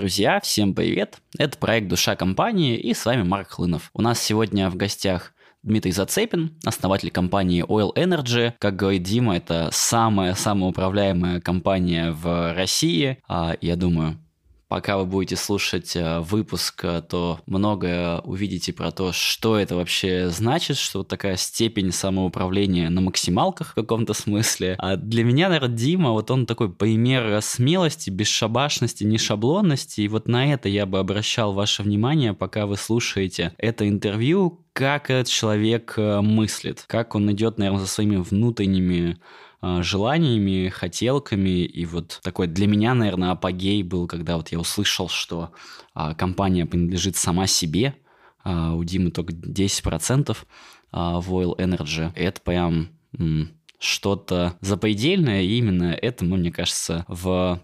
друзья, всем привет! Это проект «Душа компании» и с вами Марк Хлынов. У нас сегодня в гостях Дмитрий Зацепин, основатель компании Oil Energy. Как говорит Дима, это самая самоуправляемая компания в России. А, я думаю, пока вы будете слушать э, выпуск, э, то многое увидите про то, что это вообще значит, что вот такая степень самоуправления на максималках в каком-то смысле. А для меня, наверное, Дима, вот он такой пример смелости, бесшабашности, нешаблонности, и вот на это я бы обращал ваше внимание, пока вы слушаете это интервью, как этот человек э, мыслит, как он идет, наверное, за своими внутренними желаниями, хотелками. И вот такой для меня, наверное, апогей был, когда вот я услышал, что а, компания принадлежит сама себе. А, у Димы только 10% а, в Oil Energy. Это прям что-то запредельное. И именно это, ну, мне кажется, в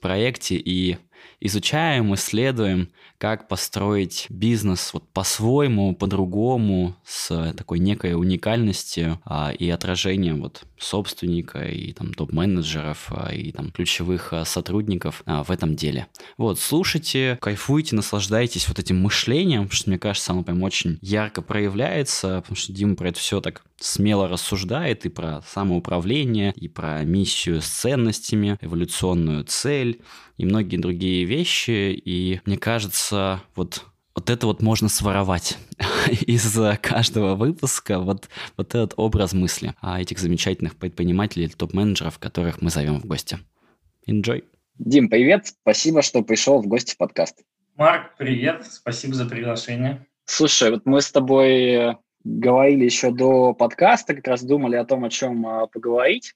проекте и изучаем, исследуем, как построить бизнес вот по-своему, по-другому, с такой некой уникальностью а, и отражением вот собственника и там топ-менеджеров а, и там ключевых а, сотрудников а, в этом деле. Вот, слушайте, кайфуйте, наслаждайтесь вот этим мышлением, потому что, мне кажется, оно прям очень ярко проявляется, потому что Дима про это все так смело рассуждает и про самоуправление, и про миссию с ценностями, эволюционную цель и многие другие вещи. И мне кажется, вот вот это вот можно своровать из каждого выпуска, вот, вот этот образ мысли а этих замечательных предпринимателей, топ-менеджеров, которых мы зовем в гости. Enjoy! Дим, привет! Спасибо, что пришел в гости в подкаст. Марк, привет! Спасибо за приглашение. Слушай, вот мы с тобой говорили еще до подкаста, как раз думали о том, о чем а, поговорить.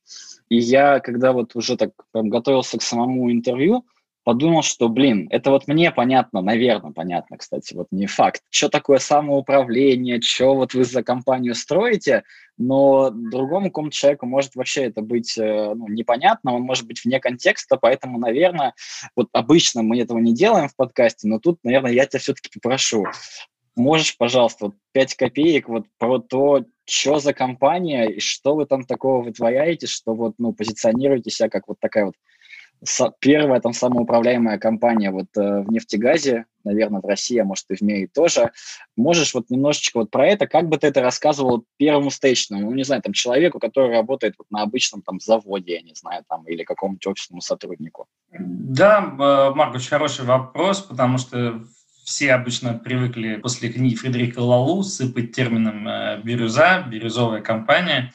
И я, когда вот уже так прям готовился к самому интервью, подумал, что, блин, это вот мне понятно, наверное, понятно, кстати, вот не факт, что такое самоуправление, что вот вы за компанию строите, но другому какому-то человеку может вообще это быть э, ну, непонятно, он может быть вне контекста, поэтому, наверное, вот обычно мы этого не делаем в подкасте, но тут, наверное, я тебя все-таки попрошу, можешь, пожалуйста, вот 5 копеек вот про то, что за компания и что вы там такого вытворяете, что вот, ну, позиционируете себя как вот такая вот первая там самоуправляемая компания вот э, в нефтегазе, наверное, в России, а может и в мире тоже. Можешь вот немножечко вот про это, как бы ты это рассказывал первому стейчному, ну, не знаю, там, человеку, который работает вот на обычном там заводе, я не знаю, там, или какому-нибудь офисному сотруднику? Да, э, Марк, очень хороший вопрос, потому что все обычно привыкли после книги Фредерика Лалу сыпать термином э, «бирюза», «бирюзовая компания».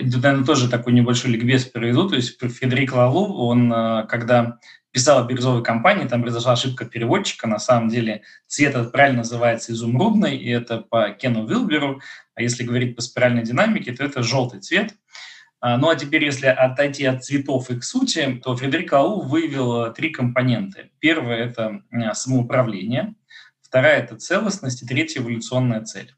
Наверное, тоже такой небольшой ликбез приведу. То есть Фредерик Лалу, он, э, когда писал о бирюзовой компании, там произошла ошибка переводчика. На самом деле цвет этот правильно называется изумрудный, и это по Кену Вилберу. А если говорить по спиральной динамике, то это желтый цвет. А, ну а теперь, если отойти от цветов и к сути, то Фредерик Лау выявил э, три компоненты. Первое – это самоуправление, вторая – это целостность, и третья – эволюционная цель.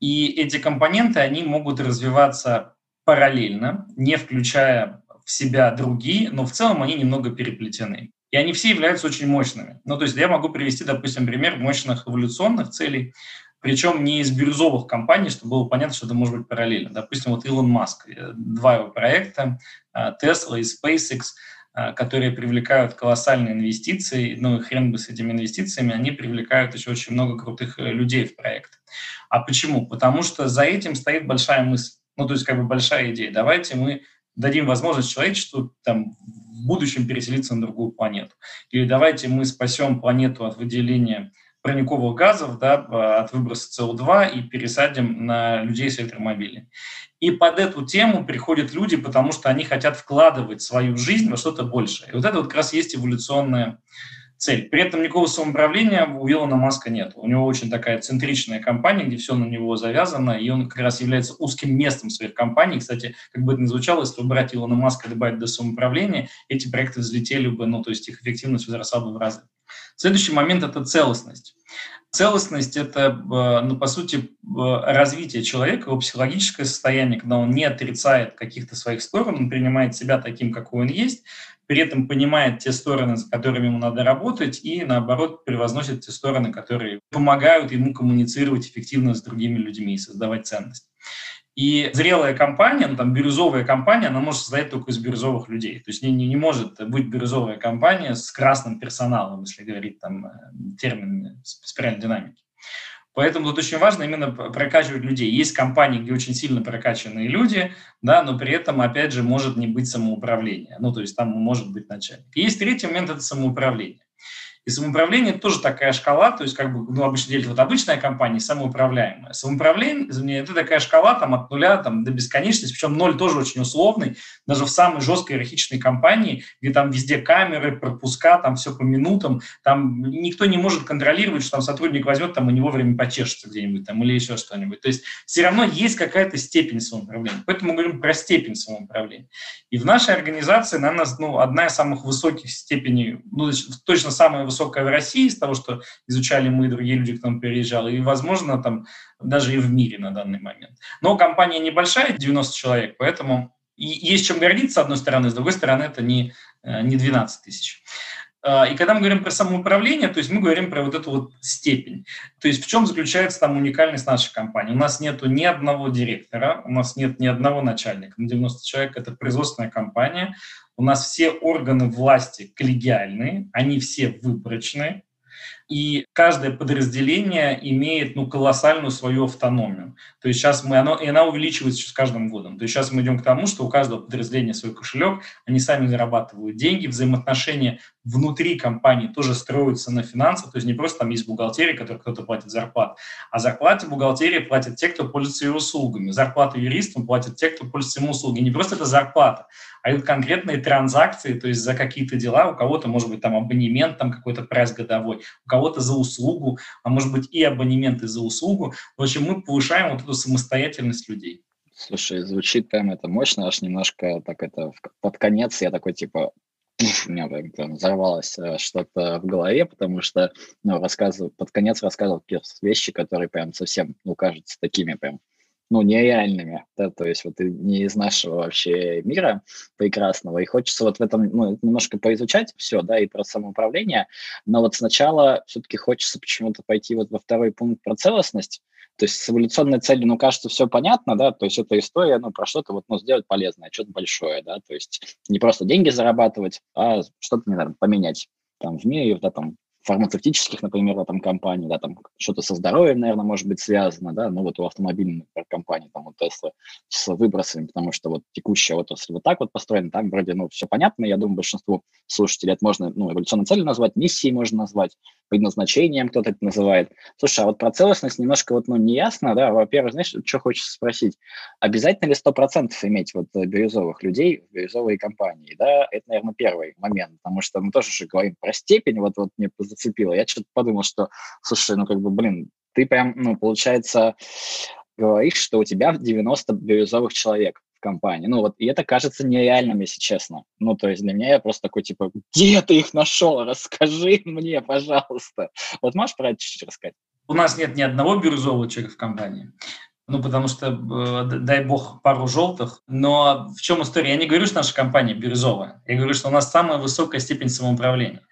И эти компоненты, они могут развиваться параллельно, не включая в себя другие, но в целом они немного переплетены. И они все являются очень мощными. Ну, то есть я могу привести, допустим, пример мощных эволюционных целей причем не из бирюзовых компаний, чтобы было понятно, что это может быть параллельно. Допустим, вот Илон Маск, э, два его проекта, э, Tesla и SpaceX, э, которые привлекают колоссальные инвестиции, ну и хрен бы с этими инвестициями, они привлекают еще очень много крутых людей в проект. А почему? Потому что за этим стоит большая мысль, ну то есть как бы большая идея. Давайте мы дадим возможность человечеству там, в будущем переселиться на другую планету. Или давайте мы спасем планету от выделения парниковых газов да, от выброса СО2 и пересадим на людей с электромобилей. И под эту тему приходят люди, потому что они хотят вкладывать свою жизнь во что-то большее. И вот это вот как раз есть эволюционная цель. При этом никакого самоуправления у Илона Маска нет. У него очень такая центричная компания, где все на него завязано, и он как раз является узким местом своих компаний. Кстати, как бы это ни звучало, если убрать Илона Маска и добавить до самоуправления, эти проекты взлетели бы, ну, то есть их эффективность возросла бы в разы. Следующий момент – это целостность. Целостность – это, э, ну, по сути, э, развитие человека, его психологическое состояние, когда он не отрицает каких-то своих сторон, он принимает себя таким, какой он есть, при этом понимает те стороны, с которыми ему надо работать, и, наоборот, превозносит те стороны, которые помогают ему коммуницировать эффективно с другими людьми и создавать ценность. И зрелая компания, ну, там, бирюзовая компания, она может состоять только из бирюзовых людей. То есть не, не, не может быть бирюзовая компания с красным персоналом, если говорить там э, термин спиральной динамики. Поэтому тут очень важно именно прокачивать людей. Есть компании, где очень сильно прокачанные люди, да, но при этом, опять же, может не быть самоуправления. Ну, то есть там может быть начальник. Есть третий момент – это самоуправление. И самоуправление тоже такая шкала, то есть как бы ну, обычно делят вот обычная компания и самоуправляемая. Самоуправление – это такая шкала там, от нуля там, до бесконечности, причем ноль тоже очень условный, даже в самой жесткой иерархичной компании, где там везде камеры, пропуска, там все по минутам, там никто не может контролировать, что там сотрудник возьмет там и не вовремя почешется где-нибудь там или еще что-нибудь. То есть все равно есть какая-то степень самоуправления. Поэтому мы говорим про степень самоуправления. И в нашей организации, наверное, ну, одна из самых высоких степеней, ну, точно самая высокая высокая в России из того, что изучали мы и другие люди, кто там переезжал, и, возможно, там даже и в мире на данный момент. Но компания небольшая, 90 человек, поэтому и есть чем гордиться, с одной стороны, с другой стороны, это не, э, не 12 тысяч. А, и когда мы говорим про самоуправление, то есть мы говорим про вот эту вот степень. То есть в чем заключается там уникальность нашей компании? У нас нет ни одного директора, у нас нет ни одного начальника. На 90 человек это производственная компания. У нас все органы власти коллегиальные, они все выборочные, и каждое подразделение имеет ну, колоссальную свою автономию. То есть сейчас мы, оно, и она увеличивается с каждым годом. То есть сейчас мы идем к тому, что у каждого подразделения свой кошелек, они сами зарабатывают деньги, взаимоотношения внутри компании тоже строятся на финансах, то есть не просто там есть бухгалтерия, которой кто-то платит зарплату, а зарплате бухгалтерии платят те, кто пользуется ее услугами, зарплату юристам платят те, кто пользуется ему услугами. Не просто это зарплата, а это конкретные транзакции, то есть за какие-то дела, у кого-то может быть там абонемент, там какой-то прайс годовой, у кого-то за услугу, а может быть и абонементы за услугу. В общем, мы повышаем вот эту самостоятельность людей. Слушай, звучит прям это мощно, аж немножко так это под конец я такой типа, у меня прям взорвалось э, что-то в голове, потому что ну, рассказывал, под конец рассказывал какие-то вещи, которые прям совсем, ну, кажутся такими прям, ну, нереальными, да, то есть вот не из нашего вообще мира прекрасного, и хочется вот в этом, ну, немножко поизучать все, да, и про самоуправление, но вот сначала все-таки хочется почему-то пойти вот во второй пункт про целостность, то есть с эволюционной целью, ну, кажется, все понятно, да, то есть это история, ну, про что-то вот, ну, сделать полезное, что-то большое, да, то есть не просто деньги зарабатывать, а что-то, не знаю, поменять там в мире, да, там, фармацевтических, например, да, там компаний, да, там что-то со здоровьем, наверное, может быть связано, да, ну вот у автомобильной компании, там вот Tesla с выбросами, потому что вот текущая отрасль вот так вот построена, там вроде, ну, все понятно, я думаю, большинству слушателей это можно, ну, эволюционной целью назвать, миссией можно назвать, предназначением кто-то это называет. Слушай, а вот про целостность немножко вот, ну, не ясно, да, во-первых, знаешь, что хочется спросить, обязательно ли 100% иметь вот бирюзовых людей в бирюзовой компании, да, это, наверное, первый момент, потому что мы тоже же говорим про степень, вот, вот мне зацепило. Я что-то подумал, что, слушай, ну как бы, блин, ты прям, ну, получается, говоришь, что у тебя 90 бирюзовых человек в компании. Ну вот, и это кажется нереальным, если честно. Ну, то есть для меня я просто такой, типа, где ты их нашел? Расскажи мне, пожалуйста. Вот можешь про это чуть-чуть рассказать? У нас нет ни одного бирюзового человека в компании ну, потому что, э, дай бог, пару желтых. Но в чем история? Я не говорю, что наша компания бирюзовая. Я говорю, что у нас самая высокая степень самоуправления.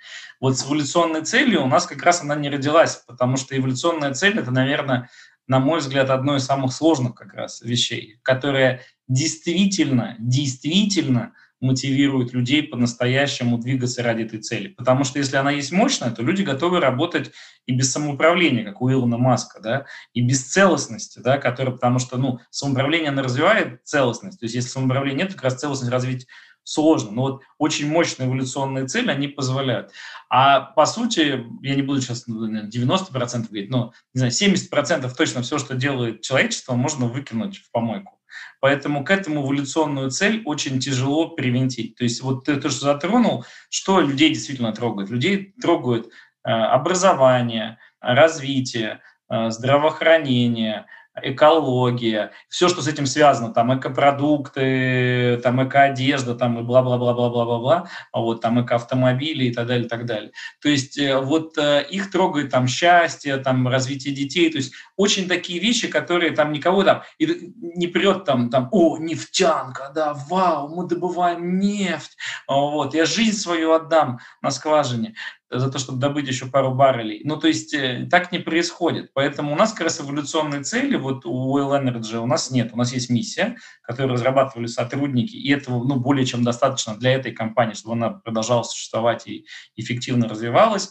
Вот с эволюционной целью у нас как раз она не родилась, потому что эволюционная цель – это, наверное, на мой взгляд, одно из самых сложных как раз вещей, которая действительно, действительно – мотивирует людей по-настоящему двигаться ради этой цели. Потому что если она есть мощная, то люди готовы работать и без самоуправления, как у Илона Маска, да, и без целостности, да, которая, потому что, ну, самоуправление, оно развивает целостность. То есть если самоуправления нет, то как раз целостность развить сложно. Но вот очень мощные эволюционные цели, они позволяют. А по сути, я не буду сейчас 90% ну, говорить, но, не знаю, 70% точно все, что делает человечество, можно выкинуть в помойку. Поэтому к этому эволюционную цель очень тяжело привинтить. То есть вот ты то, что затронул, что людей действительно трогает? Людей трогают э, образование, развитие, э, здравоохранение, экология, все, что с этим связано, там экопродукты, там экоодежда, там и бла-бла-бла-бла-бла-бла-бла, а вот там экоавтомобили и так далее, и так далее. То есть э, вот э, их трогает там счастье, там развитие детей, то есть очень такие вещи, которые там никого там не прет там, там, о, нефтянка, да, вау, мы добываем нефть, вот, я жизнь свою отдам на скважине. За то, чтобы добыть еще пару баррелей. Ну, то есть э, так не происходит. Поэтому у нас как раз эволюционные цели, вот у Oil Energy у нас нет. У нас есть миссия, которую разрабатывали сотрудники, и этого ну, более чем достаточно для этой компании, чтобы она продолжала существовать и эффективно развивалась.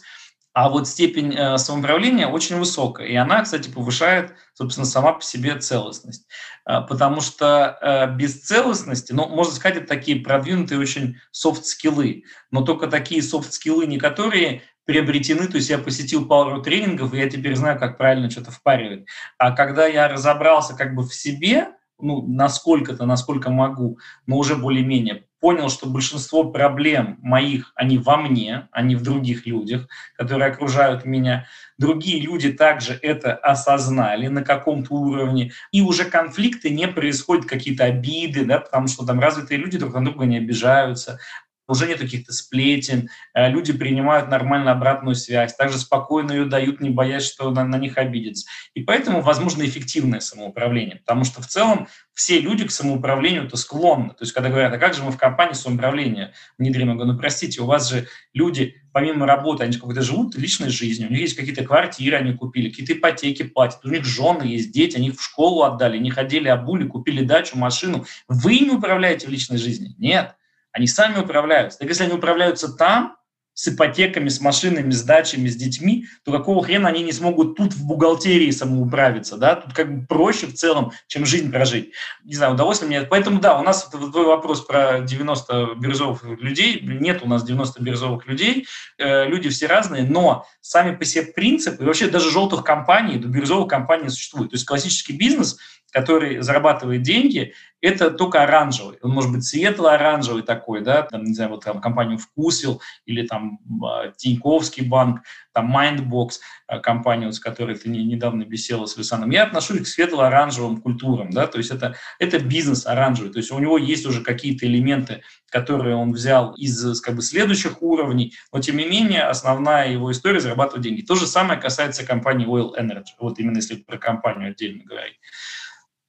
А вот степень э, самоуправления очень высокая. И она, кстати, повышает, собственно, сама по себе целостность. Э, потому что э, без целостности, ну, можно сказать, это такие продвинутые очень софт-скиллы. Но только такие софт-скиллы, не которые приобретены, то есть я посетил пару тренингов, и я теперь знаю, как правильно что-то впаривать. А когда я разобрался как бы в себе, ну, насколько-то, насколько могу, но уже более-менее понял, что большинство проблем моих, они во мне, не в других людях, которые окружают меня. Другие люди также это осознали на каком-то уровне, и уже конфликты не происходят, какие-то обиды, да, потому что там развитые люди друг на друга не обижаются, уже нет каких-то сплетен, э, люди принимают нормально обратную связь, также спокойно ее дают, не боясь, что на, на них обидятся. И поэтому возможно эффективное самоуправление, потому что в целом все люди к самоуправлению-то склонны. То есть когда говорят, а как же мы в компании самоуправления внедрим? Я говорю, ну простите, у вас же люди помимо работы, они какой-то живут личной жизнью, у них есть какие-то квартиры, они купили, какие-то ипотеки платят, у них жены есть, дети, они их в школу отдали, не ходили, обули, купили дачу, машину. Вы не управляете в личной жизни? Нет. Они сами управляются. Так если они управляются там, с ипотеками, с машинами, с дачами, с детьми, то какого хрена они не смогут тут в бухгалтерии самоуправиться, да? Тут как бы проще в целом, чем жизнь прожить. Не знаю, удовольствие мне. Поэтому да, у нас твой вопрос про 90 бирюзовых людей. Нет у нас 90 бирюзовых людей. Э, люди все разные, но сами по себе принципы, и вообще даже желтых компаний, до бирюзовых компаний существует. То есть классический бизнес – который зарабатывает деньги, это только оранжевый. Он может быть светло-оранжевый такой, да, там, не знаю, вот там компанию Вкусил или там а, Тиньковский банк, там Mindbox, а, компания, с которой ты недавно беседовал с Висаном. Я отношусь к светло-оранжевым культурам, да, то есть это, это бизнес оранжевый, то есть у него есть уже какие-то элементы, которые он взял из как бы следующих уровней, но тем не менее основная его история зарабатывать деньги. То же самое касается компании Oil Energy, вот именно если про компанию отдельно говорить.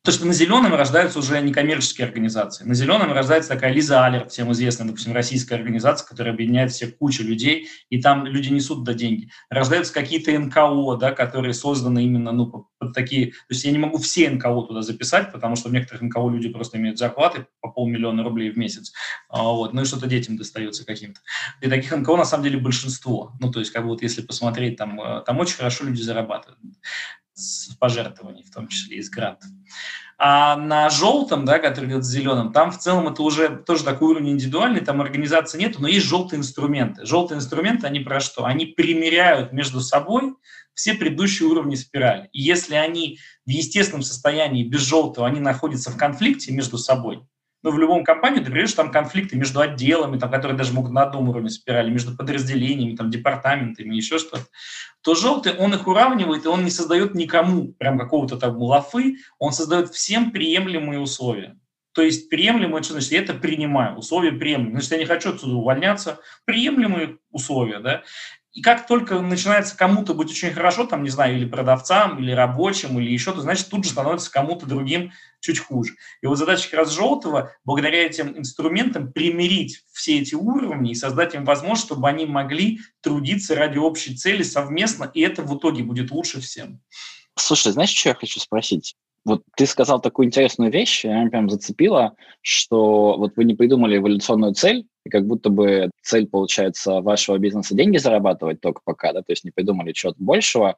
То, что на зеленом рождаются уже некоммерческие организации. На зеленом рождается такая Лиза Алер, всем известная, допустим, российская организация, которая объединяет все кучу людей, и там люди несут до деньги. Рождаются какие-то НКО, да, которые созданы именно ну, под такие... То есть я не могу все НКО туда записать, потому что в некоторых НКО люди просто имеют зарплаты по полмиллиона рублей в месяц. А, вот, ну и что-то детям достается каким-то. И таких НКО на самом деле большинство. Ну, то есть, как бы вот если посмотреть, там, э, там очень хорошо люди зарабатывают с пожертвований, в том числе из грантов. А на желтом, да, который идет с зеленым, там в целом это уже тоже такой уровень индивидуальный, там организации нет, но есть желтые инструменты. Желтые инструменты, они про что? Они примеряют между собой все предыдущие уровни спирали. И если они в естественном состоянии без желтого, они находятся в конфликте между собой, но в любом компании ты говоришь, там конфликты между отделами, там, которые даже могут на одном уровне спирали, между подразделениями, там, департаментами, еще что-то, то желтый, он их уравнивает, и он не создает никому прям какого-то там лафы, он создает всем приемлемые условия. То есть приемлемые, что значит? Я это принимаю, условия приемлемые. Значит, я не хочу отсюда увольняться. Приемлемые условия, да. И как только начинается кому-то быть очень хорошо, там, не знаю, или продавцам, или рабочим, или еще то, значит, тут же становится кому-то другим чуть хуже. И вот задача как раз желтого, благодаря этим инструментам, примирить все эти уровни и создать им возможность, чтобы они могли трудиться ради общей цели совместно, и это в итоге будет лучше всем. Слушай, знаешь, что я хочу спросить? Вот ты сказал такую интересную вещь, меня прям зацепила, что вот вы не придумали эволюционную цель, и как будто бы цель, получается, вашего бизнеса деньги зарабатывать только пока, да, то есть не придумали чего-то большего,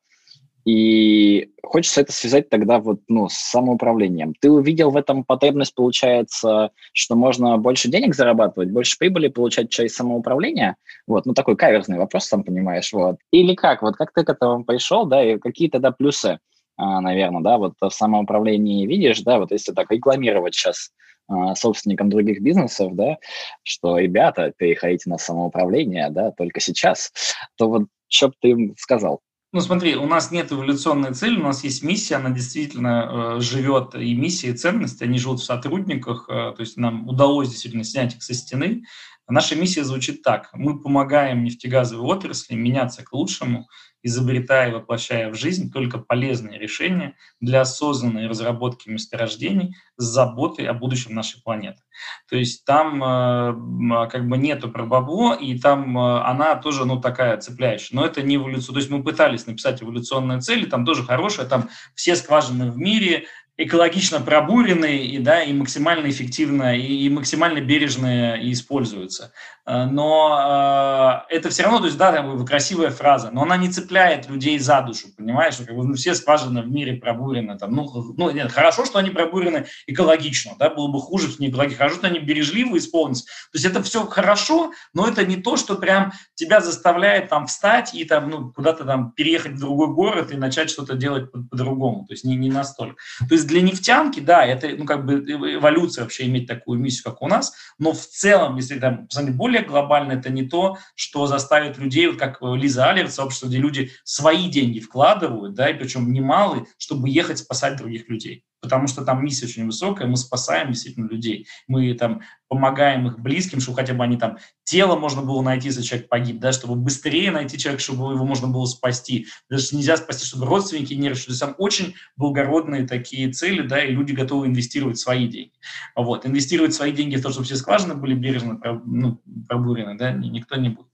и хочется это связать тогда вот, ну, с самоуправлением. Ты увидел в этом потребность, получается, что можно больше денег зарабатывать, больше прибыли получать через самоуправление? Вот, ну, такой каверзный вопрос, сам понимаешь, вот. Или как? Вот как ты к этому пришел, да, и какие тогда плюсы, наверное, да, вот в самоуправлении видишь, да, вот если так рекламировать сейчас а, собственникам других бизнесов, да, что, ребята, переходите на самоуправление, да, только сейчас, то вот что бы ты им сказал? Ну, смотри, у нас нет эволюционной цели, у нас есть миссия, она действительно э, живет, и миссия, и ценности, они живут в сотрудниках, э, то есть нам удалось действительно снять их со стены, Наша миссия звучит так. Мы помогаем нефтегазовой отрасли меняться к лучшему, изобретая и воплощая в жизнь только полезные решения для осознанной разработки месторождений с заботой о будущем нашей планеты. То есть там э, как бы нету про бабло, и там э, она тоже, ну, такая цепляющая. Но это не эволюция. То есть мы пытались написать эволюционные цели, там тоже хорошие, там все скважины в мире, экологично пробуренные и, да, и максимально эффективно, и, и максимально бережно и используются. Э, но э, это все равно, то есть, да, там, красивая фраза, но она не цепляет людей за душу, понимаешь? Как бы, ну, все скважины в мире пробурены. Там, ну, ну, нет, хорошо, что они пробурены экологично, да, было бы хуже, что не экологично. Хорошо, что они бережливо исполнятся. То есть это все хорошо, но это не то, что прям тебя заставляет там встать и там, ну, куда-то там переехать в другой город и начать что-то делать по-другому. По то есть не, не настолько. То есть для нефтянки, да, это ну, как бы эволюция вообще иметь такую миссию, как у нас, но в целом, если там посмотреть более глобально, это не то, что заставит людей, вот как Лиза Аллер, сообщество, где люди свои деньги вкладывают, да, и причем немалые, чтобы ехать спасать других людей потому что там миссия очень высокая, мы спасаем действительно людей, мы там помогаем их близким, чтобы хотя бы они там тело можно было найти, если человек погиб, да, чтобы быстрее найти человека, чтобы его можно было спасти, даже нельзя спасти, чтобы родственники не решили, там очень благородные такие цели, да, и люди готовы инвестировать свои деньги, вот, инвестировать свои деньги в то, чтобы все скважины были бережно ну, пробурены, да, никто не будет.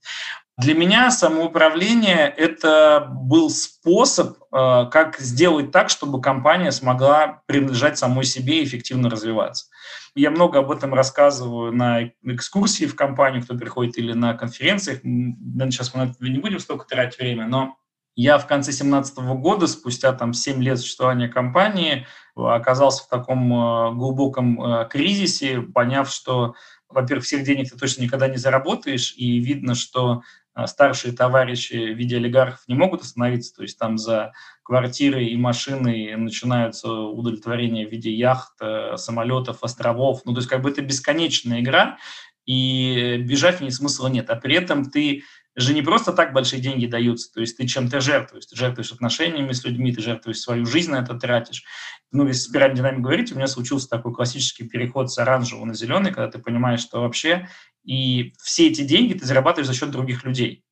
Для меня самоуправление – это был способ, э, как сделать так, чтобы компания смогла принадлежать самой себе и эффективно развиваться. Я много об этом рассказываю на экскурсии в компанию, кто приходит, или на конференциях. Сейчас мы не будем столько тратить время, но я в конце 2017 года, спустя там 7 лет существования компании, оказался в таком э, глубоком э, кризисе, поняв, что во-первых, всех денег ты точно никогда не заработаешь, и видно, что старшие товарищи в виде олигархов не могут остановиться, то есть там за квартиры и машины начинаются удовлетворения в виде яхт, э, самолетов, островов, ну то есть как бы это бесконечная игра, и бежать в ней смысла нет, а при этом ты же не просто так большие деньги даются, то есть ты чем-то жертвуешь, ты жертвуешь отношениями с людьми, ты жертвуешь свою жизнь на это тратишь. Ну, если спиральной динамике говорить, у меня случился такой классический переход с оранжевого на зеленый, когда ты понимаешь, что вообще и все эти деньги ты зарабатываешь за счет других людей.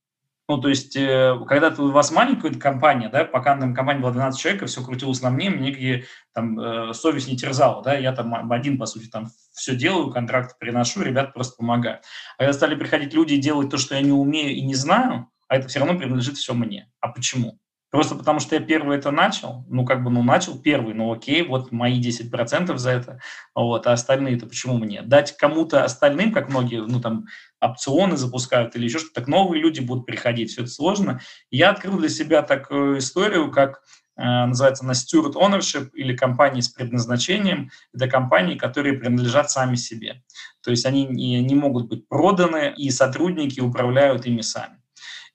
Ну, то есть, э, когда у вас маленькая компания, да, пока там компания была 12 человек, и все крутилось на мне, мне где там э, совесть не терзала, да, я там один, по сути, там все делаю, контракт приношу, ребят просто помогают. А когда стали приходить люди и делать то, что я не умею и не знаю, а это все равно принадлежит все мне. А почему? Просто потому что я первый это начал, ну, как бы, ну, начал первый, ну, окей, вот мои 10% за это, вот, а остальные-то почему мне? Дать кому-то остальным, как многие, ну, там, опционы запускают или еще что-то, так новые люди будут приходить, все это сложно. Я открыл для себя такую историю, как э, называется на steward ownership или компании с предназначением. Это компании, которые принадлежат сами себе. То есть они не, не могут быть проданы, и сотрудники управляют ими сами.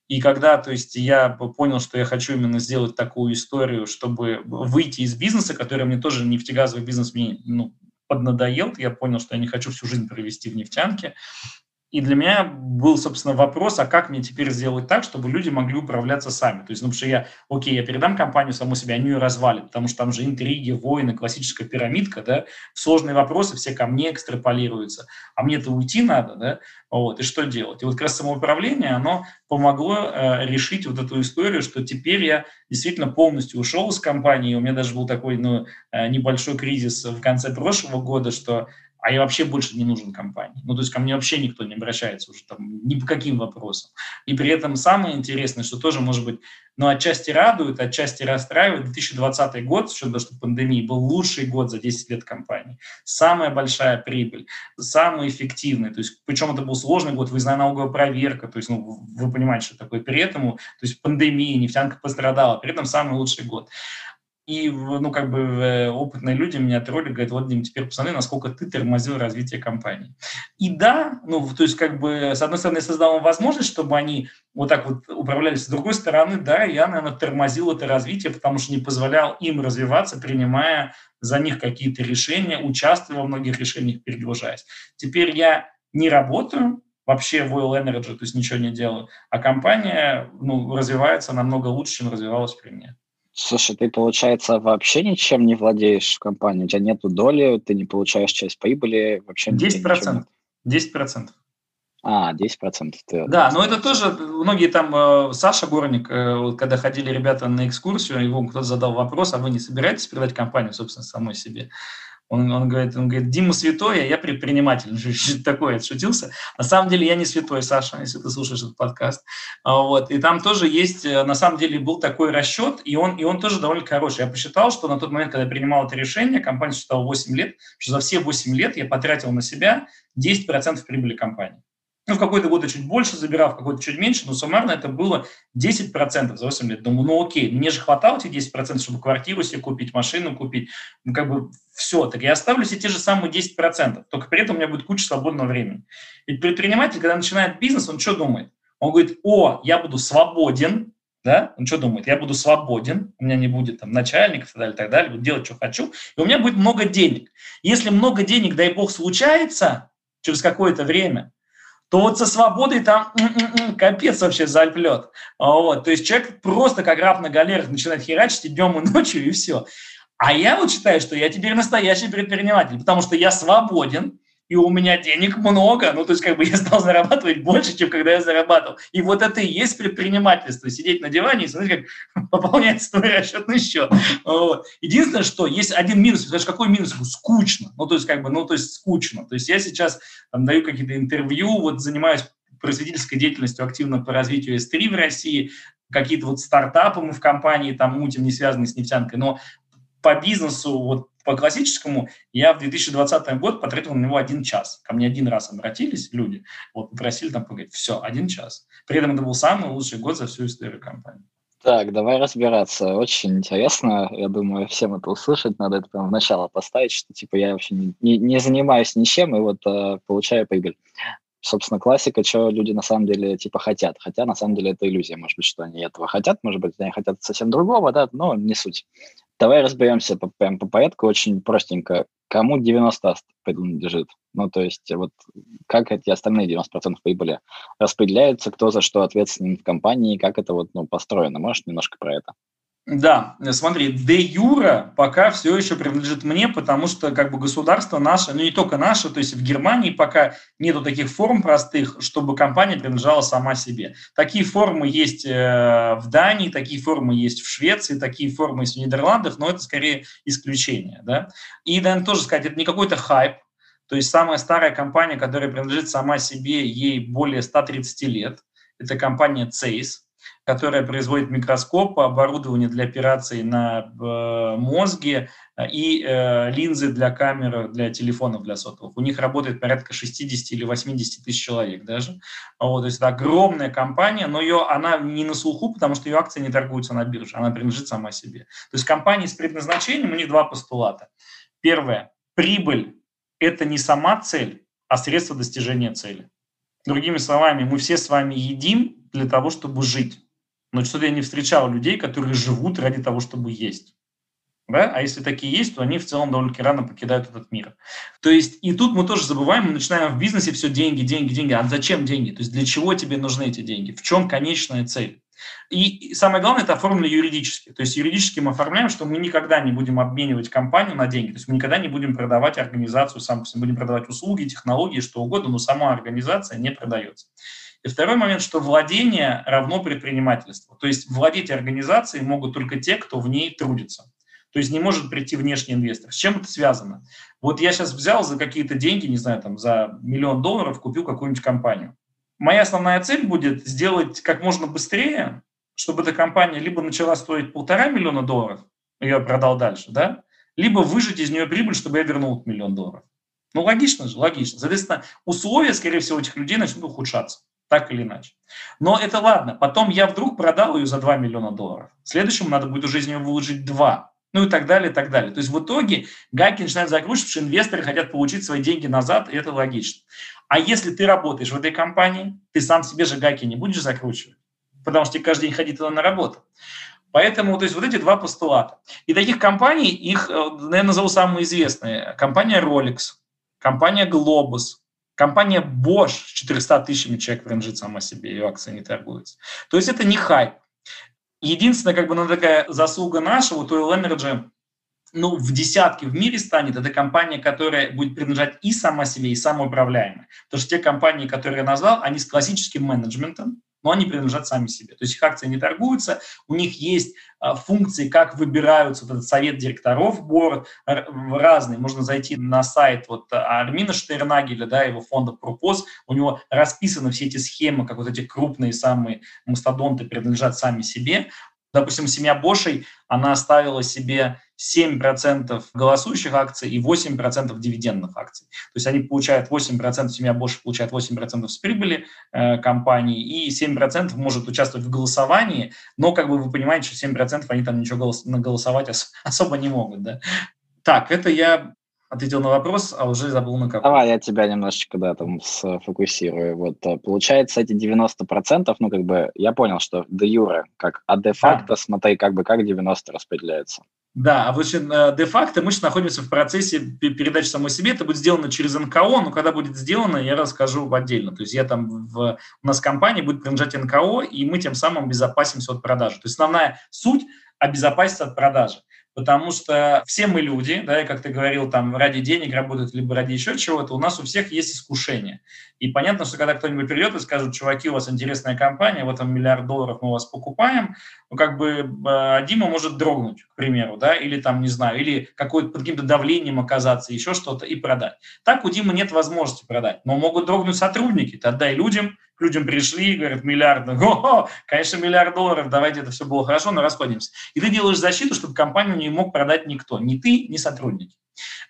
И когда, то есть, я понял, что я хочу именно сделать такую историю, чтобы выйти из бизнеса, который мне тоже нефтегазовый бизнес мне ну, поднадоел, я понял, что я не хочу всю жизнь провести в нефтянке, и для меня был, собственно, вопрос, а как мне теперь сделать так, чтобы люди могли управляться сами. То есть, ну, потому что я, окей, я передам компанию саму себе, они ее развалят, потому что там же интриги, войны, классическая пирамидка, да, сложные вопросы все ко мне экстраполируются, а мне-то уйти надо, да, вот, и что делать? И вот как раз самоуправление, оно помогло э, решить вот эту историю, что теперь я действительно полностью ушел из компании, у меня даже был такой, ну, э, небольшой кризис в конце прошлого года, что а я вообще больше не нужен компании. Ну, то есть ко мне вообще никто не обращается уже там ни по каким вопросам. И при этом самое интересное, что тоже, может быть, ну, отчасти радует, отчасти расстраивает, 2020 год, с учетом того, что пандемии, был лучший год за 10 лет компании. Самая большая прибыль, самый эффективный. То есть, причем это был сложный год, выездная налоговая проверка, то есть, ну, вы понимаете, что такое. При этом, то есть, пандемия, нефтянка пострадала, при этом самый лучший год. И, ну, как бы э, опытные люди меня тролли, говорят, вот, Дим, теперь посмотри, насколько ты тормозил развитие компании. И да, ну, то есть, как бы, с одной стороны, я создал им возможность, чтобы они вот так вот управлялись. С другой стороны, да, я, наверное, тормозил это развитие, потому что не позволял им развиваться, принимая за них какие-то решения, участвуя во многих решениях, перегружаясь. Теперь я не работаю, вообще в Oil Energy, то есть ничего не делаю, а компания ну, развивается намного лучше, чем развивалась при мне. Слушай, ты, получается, вообще ничем не владеешь в компании? У тебя нету доли, ты не получаешь часть прибыли, вообще 10%. 10%. А, 10%. Ты... Да, но это тоже, многие там, э, Саша Горник, э, когда ходили ребята на экскурсию, его кто-то задал вопрос, а вы не собираетесь продать компанию, собственно, самой себе? Он, он, говорит, он говорит, Дима святой, а я предприниматель. Такое, отшутился. На самом деле я не святой, Саша, если ты слушаешь этот подкаст. А, вот. И там тоже есть, э, на самом деле был такой расчет, и он, и он тоже довольно хороший. Я посчитал, что на тот момент, когда я принимал это решение, компания существовала 8 лет, что за все 8 лет я потратил на себя 10% прибыли компании. Ну, в какой-то год чуть больше забирал, в какой-то чуть меньше, но суммарно это было 10% за 8 лет. Думаю, ну окей, мне же хватало этих 10%, чтобы квартиру себе купить, машину купить. Ну, как бы все. Так я оставлю себе те же самые 10%, только при этом у меня будет куча свободного времени. Ведь предприниматель, когда начинает бизнес, он что думает? Он говорит, о, я буду свободен, да, он что думает? Я буду свободен, у меня не будет там начальников и так далее, так далее, буду делать, что хочу, и у меня будет много денег. Если много денег, дай бог, случается через какое-то время, то вот со свободой там м-м-м, капец вообще зальплет. Вот. То есть человек просто как раб на галерах начинает херачить днем, и ночью, и все. А я вот считаю, что я теперь настоящий предприниматель, потому что я свободен, и у меня денег много, ну, то есть как бы я стал зарабатывать больше, чем когда я зарабатывал. И вот это и есть предпринимательство, сидеть на диване и смотреть, как пополняется твой расчетный счет. Вот. Единственное, что есть один минус, знаешь, какой минус? Скучно. Ну, то есть как бы, ну, то есть скучно. То есть я сейчас там даю какие-то интервью, вот занимаюсь просветительской деятельностью активно по развитию S3 в России, какие-то вот стартапы мы в компании там мутим, не связанные с нефтянкой, но по бизнесу, вот по классическому, я в 2020 год потратил на него один час. Ко мне один раз обратились люди, вот попросили там поговорить. Все, один час. При этом это был самый лучший год за всю историю компании. Так, давай разбираться. Очень интересно. Я думаю, всем это услышать. Надо это прямо в начало поставить, что типа я вообще не, не, не занимаюсь ничем и вот э, получаю прибыль. Собственно, классика, что люди на самом деле типа хотят. Хотя на самом деле это иллюзия. Может быть, что они этого хотят, может быть, они хотят совсем другого, да, но не суть. Давай разберемся по, прям по порядку очень простенько. Кому 90 принадлежит? Ну, то есть вот как эти остальные 90% прибыли распределяются, кто за что ответственен в компании, как это вот ну, построено? Можешь немножко про это? Да, смотри, де юра пока все еще принадлежит мне, потому что как бы государство наше, ну не только наше, то есть в Германии пока нету таких форм простых, чтобы компания принадлежала сама себе. Такие формы есть э, в Дании, такие формы есть в Швеции, такие формы есть в Нидерландах, но это скорее исключение. Да? И, наверное, тоже сказать, это не какой-то хайп, то есть самая старая компания, которая принадлежит сама себе, ей более 130 лет, это компания CEIS, которая производит микроскоп, оборудование для операций на э, мозге э, и э, линзы для камер, для телефонов, для сотовых. У них работает порядка 60 или 80 тысяч человек даже. Вот, то есть это огромная компания, но ее, она не на слуху, потому что ее акции не торгуются на бирже, она принадлежит сама себе. То есть компании с предназначением, у них два постулата. Первое, прибыль – это не сама цель, а средство достижения цели. Другими словами, мы все с вами едим для того, чтобы жить. Но что-то я не встречал людей, которые живут ради того, чтобы есть. Да? А если такие есть, то они в целом довольно-таки рано покидают этот мир. То есть и тут мы тоже забываем, мы начинаем в бизнесе все деньги, деньги, деньги. А зачем деньги? То есть для чего тебе нужны эти деньги? В чем конечная цель? И самое главное, это оформлено юридически. То есть юридически мы оформляем, что мы никогда не будем обменивать компанию на деньги. То есть мы никогда не будем продавать организацию, сам, будем продавать услуги, технологии, что угодно, но сама организация не продается. И второй момент, что владение равно предпринимательству. То есть владеть организацией могут только те, кто в ней трудится. То есть не может прийти внешний инвестор. С чем это связано? Вот я сейчас взял за какие-то деньги, не знаю, там за миллион долларов купил какую-нибудь компанию. Моя основная цель будет сделать как можно быстрее, чтобы эта компания либо начала стоить полтора миллиона долларов, я продал дальше, да, либо выжать из нее прибыль, чтобы я вернул миллион долларов. Ну, логично же, логично. Соответственно, условия, скорее всего, этих людей начнут ухудшаться так или иначе. Но это ладно. Потом я вдруг продал ее за 2 миллиона долларов. Следующему надо будет уже из нее выложить 2. Ну и так далее, и так далее. То есть в итоге гайки начинают закручивать, что инвесторы хотят получить свои деньги назад, и это логично. А если ты работаешь в этой компании, ты сам себе же гайки не будешь закручивать, потому что тебе каждый день ходить туда на работу. Поэтому то есть вот эти два постулата. И таких компаний, их, э, наверное, назову самые известные. Компания Rolex, компания Globus, Компания Bosch с 400 тысячами человек принадлежит сама себе, ее акции не торгуются. То есть это не хайп. Единственная как бы ну, такая заслуга вот Oil Energy, ну, в десятке в мире станет, это компания, которая будет принадлежать и сама себе, и самоуправляемая. Потому что те компании, которые я назвал, они с классическим менеджментом, но они принадлежат сами себе. То есть их акции не торгуются, у них есть а, функции, как выбираются вот этот совет директоров, борт разный. Можно зайти на сайт вот Армина Штернагеля, да, его фонда Пропоз, у него расписаны все эти схемы, как вот эти крупные самые мастодонты принадлежат сами себе. Допустим, семья Бошей, она оставила себе 7% голосующих акций и 8% дивидендных акций. То есть они получают 8%, семья Бош получает 8% с прибыли э, компании, и 7% может участвовать в голосовании, но, как бы вы понимаете, что 7% они там ничего голос, наголосовать ос, особо не могут. Да? Так, это я ответил на вопрос, а уже забыл на какой. Давай я тебя немножечко, да, там сфокусирую. Вот, э, получается, эти 90%, ну, как бы, я понял, что де юре как, а де-факто, да. смотри, как бы, как 90 распределяется. Да, а вот э, де-факто мы сейчас находимся в процессе передачи самой себе. Это будет сделано через НКО, но когда будет сделано, я расскажу отдельно. То есть я там в, у нас компания будет принадлежать НКО, и мы тем самым безопасимся от продажи. То есть основная суть – обезопаситься от продажи потому что все мы люди, да, и как ты говорил, там ради денег работают, либо ради еще чего-то, у нас у всех есть искушение. И понятно, что когда кто-нибудь придет и скажет, чуваки, у вас интересная компания, вот там миллиард долларов мы вас покупаем, ну, как бы э, Дима может дрогнуть, к примеру, да, или там, не знаю, или какой-то под каким-то давлением оказаться, еще что-то, и продать. Так у Димы нет возможности продать, но могут дрогнуть сотрудники, ты отдай людям, людям пришли и говорят, миллиард, конечно, миллиард долларов, давайте это все было хорошо, но расходимся. И ты делаешь защиту, чтобы компанию не мог продать никто, ни ты, ни сотрудники.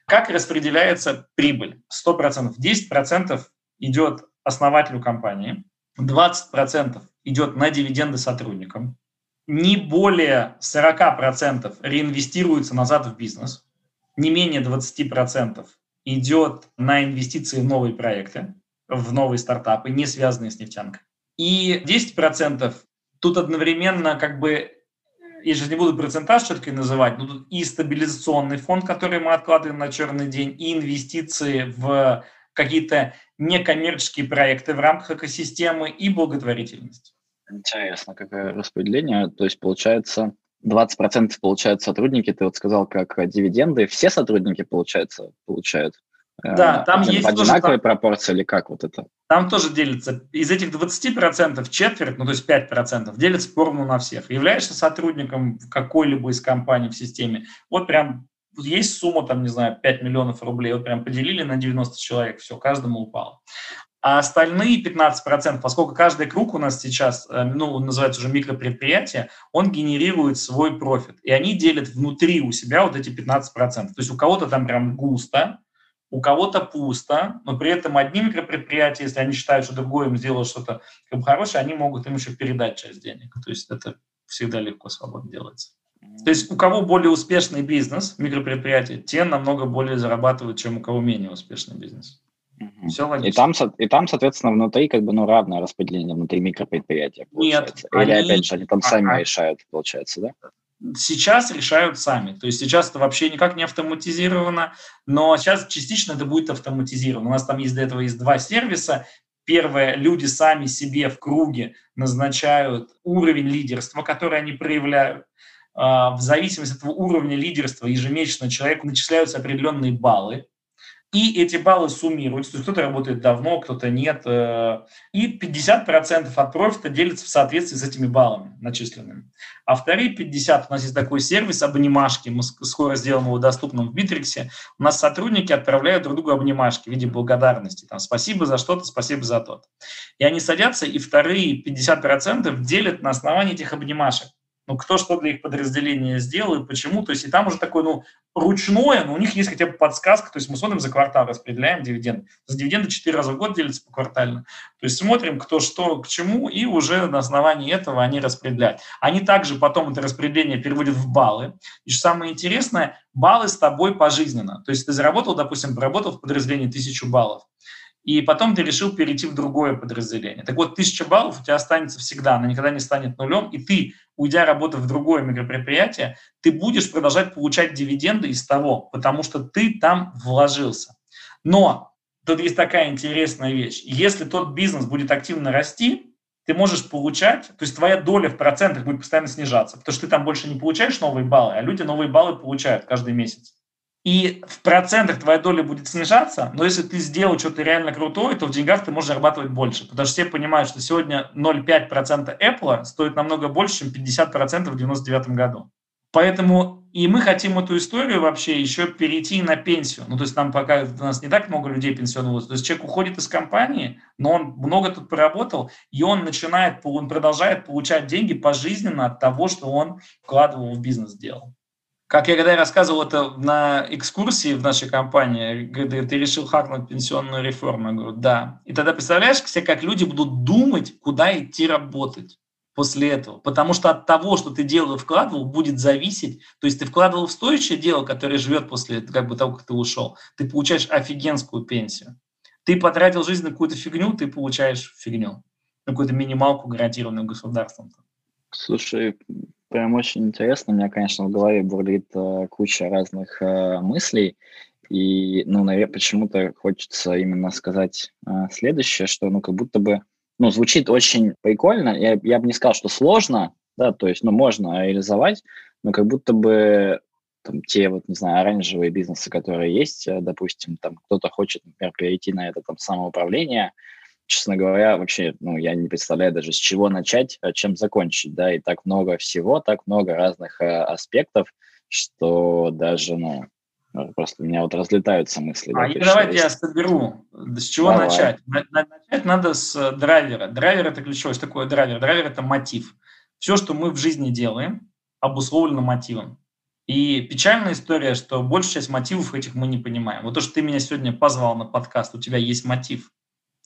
Как распределяется прибыль? 100%, 10% идет основателю компании, 20% идет на дивиденды сотрудникам, не более 40% реинвестируется назад в бизнес, не менее 20% идет на инвестиции в новые проекты, в новые стартапы, не связанные с нефтянкой. И 10% тут одновременно как бы, я сейчас не буду процентаж четко называть, но тут и стабилизационный фонд, который мы откладываем на черный день, и инвестиции в какие-то некоммерческие проекты в рамках экосистемы и благотворительность. Интересно, какое распределение. То есть, получается, 20% получают сотрудники, ты вот сказал, как дивиденды. Все сотрудники, получается, получают? Да, э, там Один, есть в одинаковой тоже, пропорции или как вот это? Там тоже делится. Из этих 20% четверть, ну то есть 5% делится поровну на всех. Являешься сотрудником какой-либо из компаний в системе, вот прям есть сумма, там, не знаю, 5 миллионов рублей, вот прям поделили на 90 человек, все, каждому упало. А остальные 15%, поскольку каждый круг у нас сейчас, э, ну, называется уже микропредприятие, он генерирует свой профит. И они делят внутри у себя вот эти 15%. То есть у кого-то там прям густо, у кого-то пусто, но при этом одни микропредприятия, если они считают, что другое им сделало что-то как бы хорошее, они могут им еще передать часть денег. То есть это всегда легко, свободно делается. То есть у кого более успешный бизнес, микропредприятие, те намного более зарабатывают, чем у кого менее успешный бизнес. Угу. Все логично. И там, и там, соответственно, внутри как бы ну, равное распределение внутри микропредприятия. Получается. Нет. Или, они... опять же, они там сами а, решают, получается, да? Сейчас решают сами. То есть сейчас это вообще никак не автоматизировано, но сейчас частично это будет автоматизировано. У нас там есть для этого есть два сервиса. Первое, люди сами себе в круге назначают уровень лидерства, который они проявляют. А, в зависимости от этого уровня лидерства ежемесячно человеку начисляются определенные баллы и эти баллы суммируются. То есть кто-то работает давно, кто-то нет. Э, и 50% от профита делится в соответствии с этими баллами начисленными. А вторые 50% у нас есть такой сервис обнимашки, мы скоро сделаем его доступным в Битриксе. У нас сотрудники отправляют друг другу обнимашки в виде благодарности. Там, спасибо за что-то, спасибо за то-то. И они садятся и вторые 50% делят на основании этих обнимашек ну, кто что для их подразделения сделал и почему. То есть и там уже такое, ну, ручное, но у них есть хотя бы подсказка, то есть мы смотрим за квартал, распределяем дивиденды. За дивиденды 4 раза в год делятся поквартально. То есть смотрим, кто что к чему, и уже на основании этого они распределяют. Они также потом это распределение переводят в баллы. И что самое интересное, баллы с тобой пожизненно. То есть ты заработал, допустим, поработал в подразделении 1000 баллов и потом ты решил перейти в другое подразделение. Так вот, тысяча баллов у тебя останется всегда, она никогда не станет нулем, и ты, уйдя работать в другое микропредприятие, ты будешь продолжать получать дивиденды из того, потому что ты там вложился. Но тут есть такая интересная вещь. Если тот бизнес будет активно расти, ты можешь получать, то есть твоя доля в процентах будет постоянно снижаться, потому что ты там больше не получаешь новые баллы, а люди новые баллы получают каждый месяц. И в процентах твоя доля будет снижаться, но если ты сделал что-то реально крутое, то в деньгах ты можешь зарабатывать больше. Потому что все понимают, что сегодня 0,5% Apple стоит намного больше, чем 50% в 99 году. Поэтому и мы хотим эту историю вообще еще перейти на пенсию. Ну, то есть нам пока у нас не так много людей пенсионного То есть человек уходит из компании, но он много тут поработал, и он начинает, он продолжает получать деньги пожизненно от того, что он вкладывал в бизнес, делал. Как я когда я рассказывал это на экскурсии в нашей компании, говорю, ты решил хакнуть пенсионную реформу? Я говорю, да. И тогда представляешь себе, как люди будут думать, куда идти работать после этого. Потому что от того, что ты делал и вкладывал, будет зависеть. То есть ты вкладывал в стоящее дело, которое живет после как бы того, как ты ушел. Ты получаешь офигенскую пенсию. Ты потратил жизнь на какую-то фигню, ты получаешь фигню. Какую-то минималку, гарантированную государством. Слушай, прям очень интересно. У меня, конечно, в голове бурлит э, куча разных э, мыслей. И, ну, наверное, почему-то хочется именно сказать э, следующее, что, ну, как будто бы, ну, звучит очень прикольно. Я, я бы не сказал, что сложно, да, то есть, ну, можно реализовать, но как будто бы там, те вот, не знаю, оранжевые бизнесы, которые есть, э, допустим, там кто-то хочет, например, перейти на это там самоуправление, честно говоря, вообще, ну, я не представляю даже, с чего начать, а чем закончить, да, и так много всего, так много разных э, аспектов, что даже, ну, просто у меня вот разлетаются мысли. А да, давайте я соберу. С чего Давай. начать? Начать надо с э, драйвера. Драйвер – это ключевое. Что такое драйвер? Драйвер – это мотив. Все, что мы в жизни делаем, обусловлено мотивом. И печальная история, что большая часть мотивов этих мы не понимаем. Вот то, что ты меня сегодня позвал на подкаст, у тебя есть мотив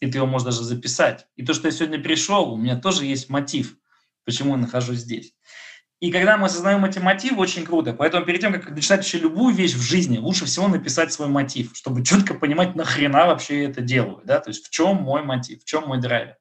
и ты его можешь даже записать. И то, что я сегодня пришел, у меня тоже есть мотив, почему я нахожусь здесь. И когда мы осознаем эти мотивы, очень круто. Поэтому перед тем, как начинать вообще любую вещь в жизни, лучше всего написать свой мотив, чтобы четко понимать, нахрена вообще я это делаю. Да? То есть в чем мой мотив, в чем мой драйвер.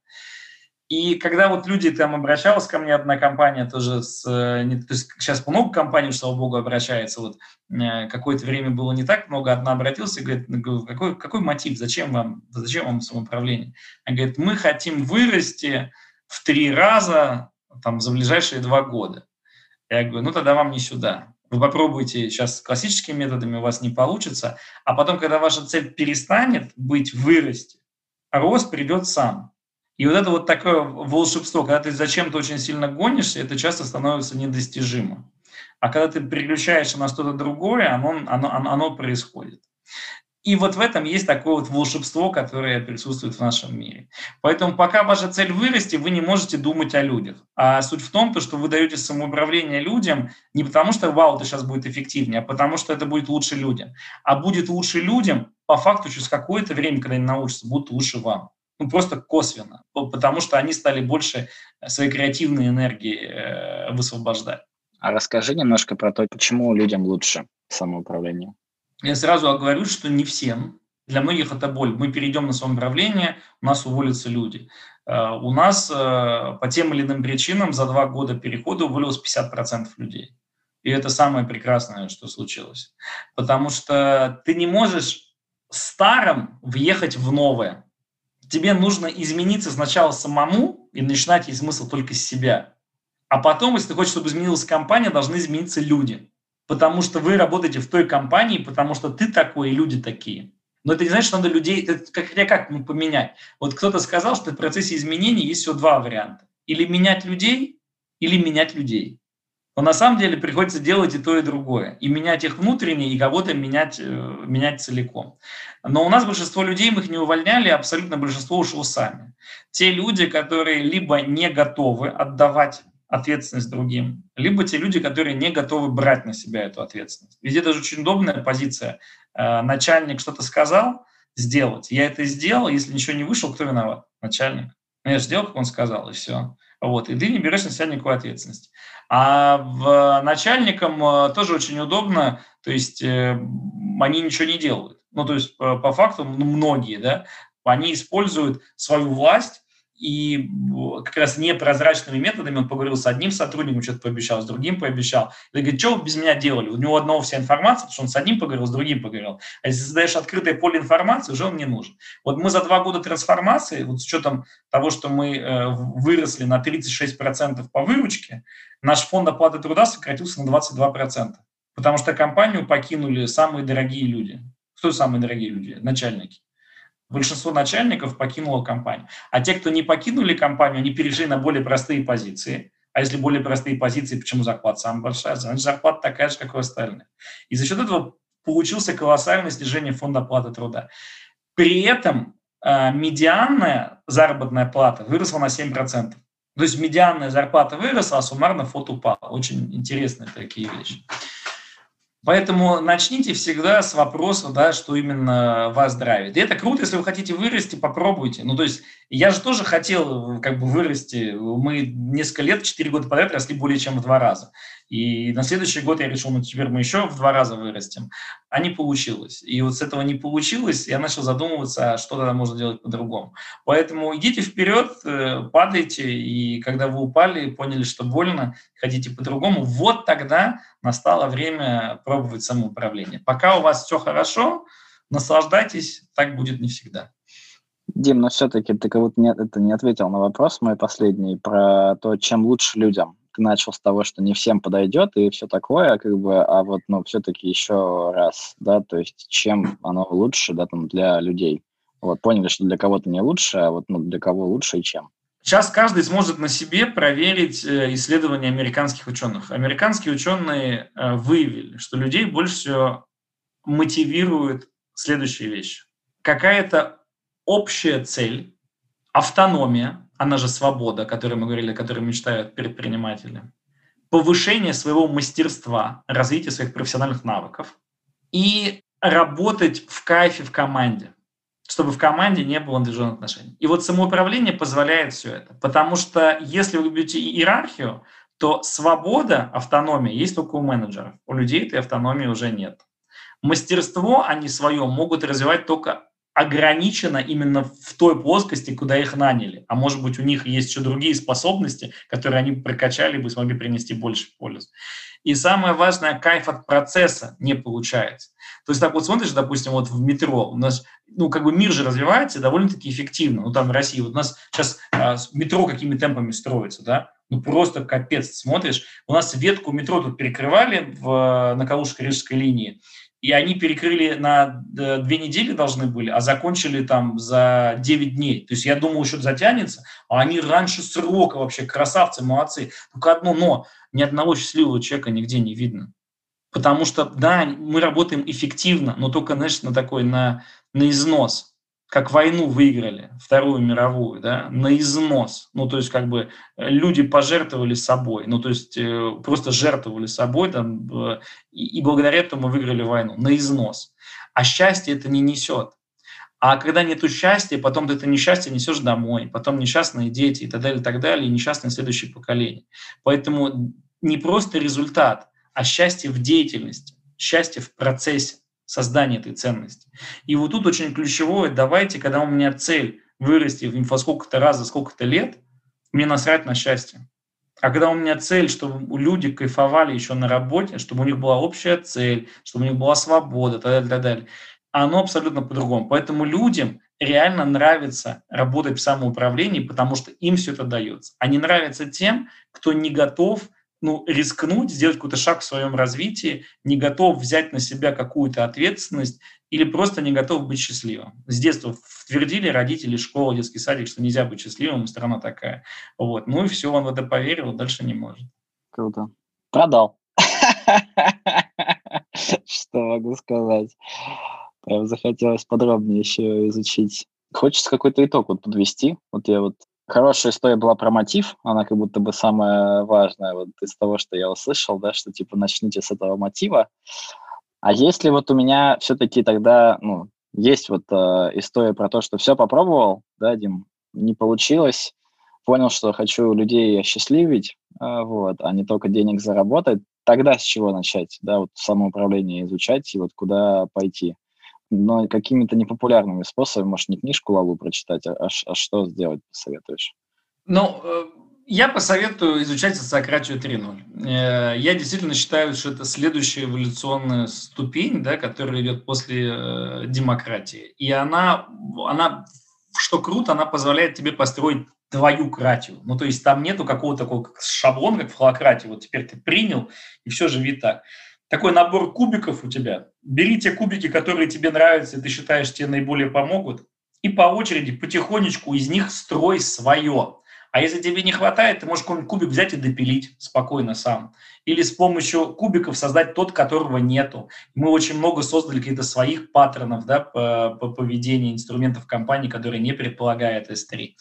И когда вот люди, там обращалась ко мне одна компания тоже, с, э, не, то есть сейчас много компаний, слава богу, обращается, вот э, какое-то время было не так много, одна обратилась и говорит, «Ну, какой, какой мотив, зачем вам, зачем вам самоуправление? Она говорит, мы хотим вырасти в три раза там, за ближайшие два года. Я говорю, ну тогда вам не сюда. Вы попробуйте сейчас классическими методами, у вас не получится, а потом, когда ваша цель перестанет быть вырасти, рост придет сам. И вот это вот такое волшебство, когда ты зачем-то очень сильно гонишься, это часто становится недостижимо. А когда ты переключаешься на что-то другое, оно, оно, оно происходит. И вот в этом есть такое вот волшебство, которое присутствует в нашем мире. Поэтому пока ваша цель вырасти, вы не можете думать о людях. А суть в том, что вы даете самоуправление людям не потому, что вау, это сейчас будет эффективнее, а потому что это будет лучше людям. А будет лучше людям по факту через какое-то время, когда они научатся, будут лучше вам ну, просто косвенно, потому что они стали больше своей креативной энергии э, высвобождать. А расскажи немножко про то, почему людям лучше самоуправление. Я сразу говорю, что не всем. Для многих это боль. Мы перейдем на самоуправление, у нас уволятся люди. Э, у нас э, по тем или иным причинам за два года перехода уволилось 50% людей. И это самое прекрасное, что случилось. Потому что ты не можешь старым въехать в новое тебе нужно измениться сначала самому и начинать есть смысл только с себя. А потом, если ты хочешь, чтобы изменилась компания, должны измениться люди. Потому что вы работаете в той компании, потому что ты такой и люди такие. Но это не значит, что надо людей, как, хотя как ну, поменять. Вот кто-то сказал, что в процессе изменений есть всего два варианта. Или менять людей, или менять людей. Но на самом деле приходится делать и то, и другое. И менять их внутренне, и кого-то менять, э, менять целиком. Но у нас большинство людей, мы их не увольняли, абсолютно большинство ушло сами. Те люди, которые либо не готовы отдавать ответственность другим, либо те люди, которые не готовы брать на себя эту ответственность. Везде даже очень удобная позиция. Э, начальник что-то сказал, сделать. Я это сделал, если ничего не вышел, кто виноват? Начальник. Ну, я же сделал, как он сказал, и все. Вот, и ты не берешь на себя никакую ответственность. А в начальникам э, тоже очень удобно, то есть э, они ничего не делают. Ну, то есть по, по факту ну, многие, да, они используют свою власть и как раз непрозрачными методами он поговорил с одним сотрудником, что-то пообещал, с другим пообещал. И говорит, что вы без меня делали? У него одного вся информация, потому что он с одним поговорил, с другим поговорил. А если создаешь открытое поле информации, уже он не нужен. Вот мы за два года трансформации, вот с учетом того, что мы э, выросли на 36% по выручке, наш фонд оплаты труда сократился на 22%. Потому что компанию покинули самые дорогие люди. Кто самые дорогие люди? Начальники. Большинство начальников покинуло компанию. А те, кто не покинули компанию, они перешли на более простые позиции. А если более простые позиции, почему зарплата самая большая? Значит, зарплата такая же, как у остальных. И за счет этого получился колоссальное снижение фонда оплаты труда. При этом э, медианная заработная плата выросла на 7%. То есть медианная зарплата выросла, а суммарно фонд упал. Очень интересные такие вещи. Поэтому начните всегда с вопроса, да, что именно вас драйвит. И это круто, если вы хотите вырасти, попробуйте. Ну, то есть я же тоже хотел как бы вырасти. Мы несколько лет, 4 года подряд росли более чем в два раза. И на следующий год я решил, ну теперь мы еще в два раза вырастем. А не получилось. И вот с этого не получилось, я начал задумываться, а что тогда можно делать по-другому. Поэтому идите вперед, э, падайте, и когда вы упали, поняли, что больно, хотите по-другому, вот тогда настало время пробовать самоуправление. Пока у вас все хорошо, наслаждайтесь, так будет не всегда. Дим, но все-таки ты как будто не, это не ответил на вопрос мой последний про то, чем лучше людям ты начал с того, что не всем подойдет и все такое, как бы, а вот, ну, все-таки еще раз, да, то есть чем оно лучше, да, там, для людей. Вот, поняли, что для кого-то не лучше, а вот, ну, для кого лучше и чем. Сейчас каждый сможет на себе проверить э, исследования американских ученых. Американские ученые э, выявили, что людей больше всего мотивирует следующая вещь. Какая-то общая цель, автономия, она же свобода, о которой мы говорили, о которой мечтают предприниматели, повышение своего мастерства, развитие своих профессиональных навыков и работать в кайфе в команде, чтобы в команде не было напряженных отношений. И вот самоуправление позволяет все это, потому что если вы любите иерархию, то свобода, автономия есть только у менеджеров. У людей этой автономии уже нет. Мастерство они свое могут развивать только ограничено именно в той плоскости, куда их наняли. А может быть, у них есть еще другие способности, которые они прокачали бы смогли принести больше пользы. И самое важное, кайф от процесса не получается. То есть так вот смотришь, допустим, вот в метро, у нас, ну, как бы мир же развивается довольно-таки эффективно. Ну, там в России, вот у нас сейчас а, метро какими темпами строится, да, ну, просто капец, смотришь. У нас ветку метро тут перекрывали в, на Калужско-Рижской линии, и они перекрыли на э, две недели должны были, а закончили там за 9 дней. То есть я думал, еще затянется, а они раньше срока вообще, красавцы, молодцы. Только одно но, ни одного счастливого человека нигде не видно. Потому что, да, мы работаем эффективно, но только, знаешь, на такой, на, на износ как войну выиграли, Вторую мировую, да, на износ. Ну, то есть, как бы люди пожертвовали собой, ну, то есть, э, просто жертвовали собой, там, э, и, и благодаря этому выиграли войну, на износ. А счастье это не несет. А когда нету счастья, потом ты это несчастье несешь домой, потом несчастные дети и так далее, и так далее, и несчастные следующие поколения. Поэтому не просто результат, а счастье в деятельности, счастье в процессе создания этой ценности. И вот тут очень ключевое, давайте, когда у меня цель вырасти во сколько-то раз за сколько-то лет, мне насрать на счастье. А когда у меня цель, чтобы люди кайфовали еще на работе, чтобы у них была общая цель, чтобы у них была свобода, так далее, так далее, оно абсолютно по-другому. Поэтому людям реально нравится работать в самоуправлении, потому что им все это дается. Не нравится тем, кто не готов ну, рискнуть, сделать какой-то шаг в своем развитии, не готов взять на себя какую-то ответственность или просто не готов быть счастливым. С детства твердили родители, школа, детский садик, что нельзя быть счастливым, страна такая. Вот. Ну и все, он в это поверил, дальше не может. Круто. Продал. Что могу сказать? Прям захотелось подробнее еще изучить. Хочется какой-то итог вот подвести. Вот я вот хорошая история была про мотив, она как будто бы самая важная вот из того, что я услышал, да, что типа начните с этого мотива. А если вот у меня все-таки тогда, ну, есть вот э, история про то, что все попробовал, да, Дим, не получилось, понял, что хочу людей осчастливить, э, вот, а не только денег заработать, тогда с чего начать, да, вот самоуправление изучать и вот куда пойти. Но какими-то непопулярными способами, может, не книжку Лалу прочитать, а, а что сделать посоветуешь? Ну, э, я посоветую изучать социократию 3.0. Э, я действительно считаю, что это следующая эволюционная ступень, да, которая идет после э, демократии. И она, она, что круто, она позволяет тебе построить твою кратию. Ну, то есть там нету какого-то такого шаблона, как в холократии. Вот теперь ты принял, и все, живи так. Такой набор кубиков у тебя. Бери те кубики, которые тебе нравятся, и ты считаешь, тебе наиболее помогут, и по очереди, потихонечку из них строй свое. А если тебе не хватает, ты можешь какой-нибудь кубик взять и допилить спокойно сам. Или с помощью кубиков создать тот, которого нету. Мы очень много создали каких-то своих паттернов да, по, по поведению инструментов компании, которые не предполагают S3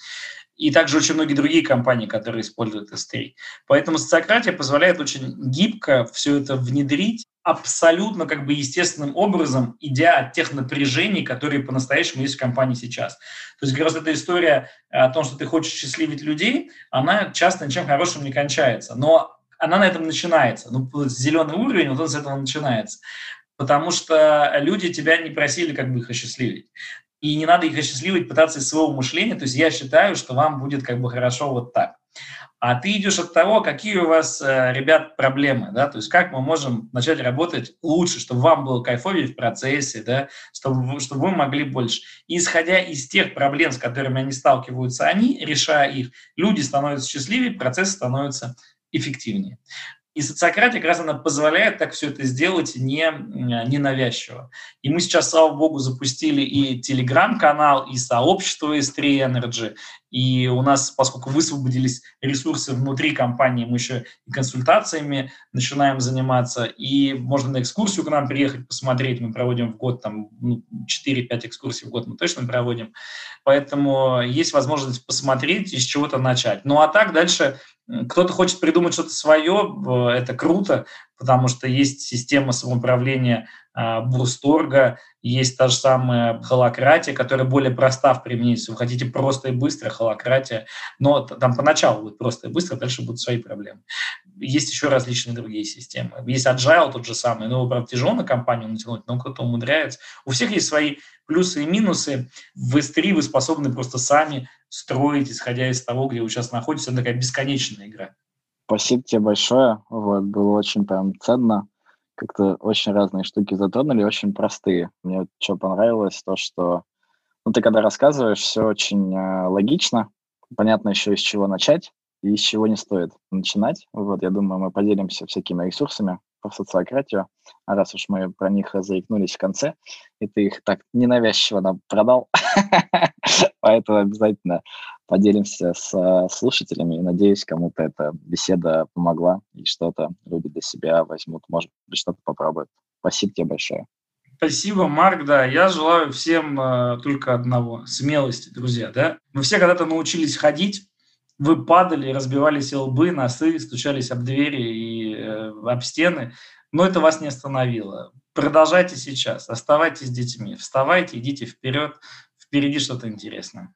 и также очень многие другие компании, которые используют S3. Поэтому социократия позволяет очень гибко все это внедрить абсолютно как бы естественным образом, идя от тех напряжений, которые по-настоящему есть в компании сейчас. То есть как раз эта история о том, что ты хочешь счастливить людей, она часто ничем хорошим не кончается. Но она на этом начинается. Ну, зеленый уровень, вот он с этого начинается. Потому что люди тебя не просили как бы их осчастливить и не надо их осчастливить, пытаться из своего мышления. То есть я считаю, что вам будет как бы хорошо вот так. А ты идешь от того, какие у вас, э, ребят, проблемы, да, то есть как мы можем начать работать лучше, чтобы вам было кайфовее в процессе, да, чтобы, чтобы вы могли больше. И исходя из тех проблем, с которыми они сталкиваются, они, решая их, люди становятся счастливее, процесс становится эффективнее. И социократия как раз она позволяет так все это сделать не, ненавязчиво. И мы сейчас, слава богу, запустили и телеграм-канал, и сообщество S3 Energy, и у нас, поскольку высвободились ресурсы внутри компании, мы еще и консультациями начинаем заниматься, и можно на экскурсию к нам приехать, посмотреть. Мы проводим в год там ну, 4-5 экскурсий в год мы точно проводим. Поэтому есть возможность посмотреть и с чего-то начать. Ну а так дальше кто-то хочет придумать что-то свое, это круто, потому что есть система самоуправления а, Бурсторга, есть та же самая холократия, которая более проста в применении. Если вы хотите просто и быстро, холократия, но там поначалу будет просто и быстро, дальше будут свои проблемы. Есть еще различные другие системы. Есть Agile тот же самый, но его, правда, тяжело на компанию натянуть, но кто-то умудряется. У всех есть свои плюсы и минусы. В S3 вы способны просто сами строить, исходя из того, где вы сейчас находитесь. Это такая бесконечная игра. Спасибо тебе большое. Вот, было очень прям ценно. Как-то очень разные штуки затронули, очень простые. Мне вот что понравилось, то, что ну, ты когда рассказываешь, все очень э, логично. Понятно еще, из чего начать и из чего не стоит начинать. Вот, я думаю, мы поделимся всякими ресурсами по социократию. А раз уж мы про них заикнулись в конце, и ты их так ненавязчиво нам продал, поэтому обязательно поделимся с э, слушателями. И надеюсь, кому-то эта беседа помогла и что-то люди для себя возьмут, может быть, что-то попробуют. Спасибо тебе большое. Спасибо, Марк, да. Я желаю всем э, только одного – смелости, друзья, да. Мы все когда-то научились ходить, вы падали, разбивались лбы, носы, стучались об двери и э, об стены, но это вас не остановило. Продолжайте сейчас, оставайтесь с детьми, вставайте, идите вперед, впереди что-то интересное.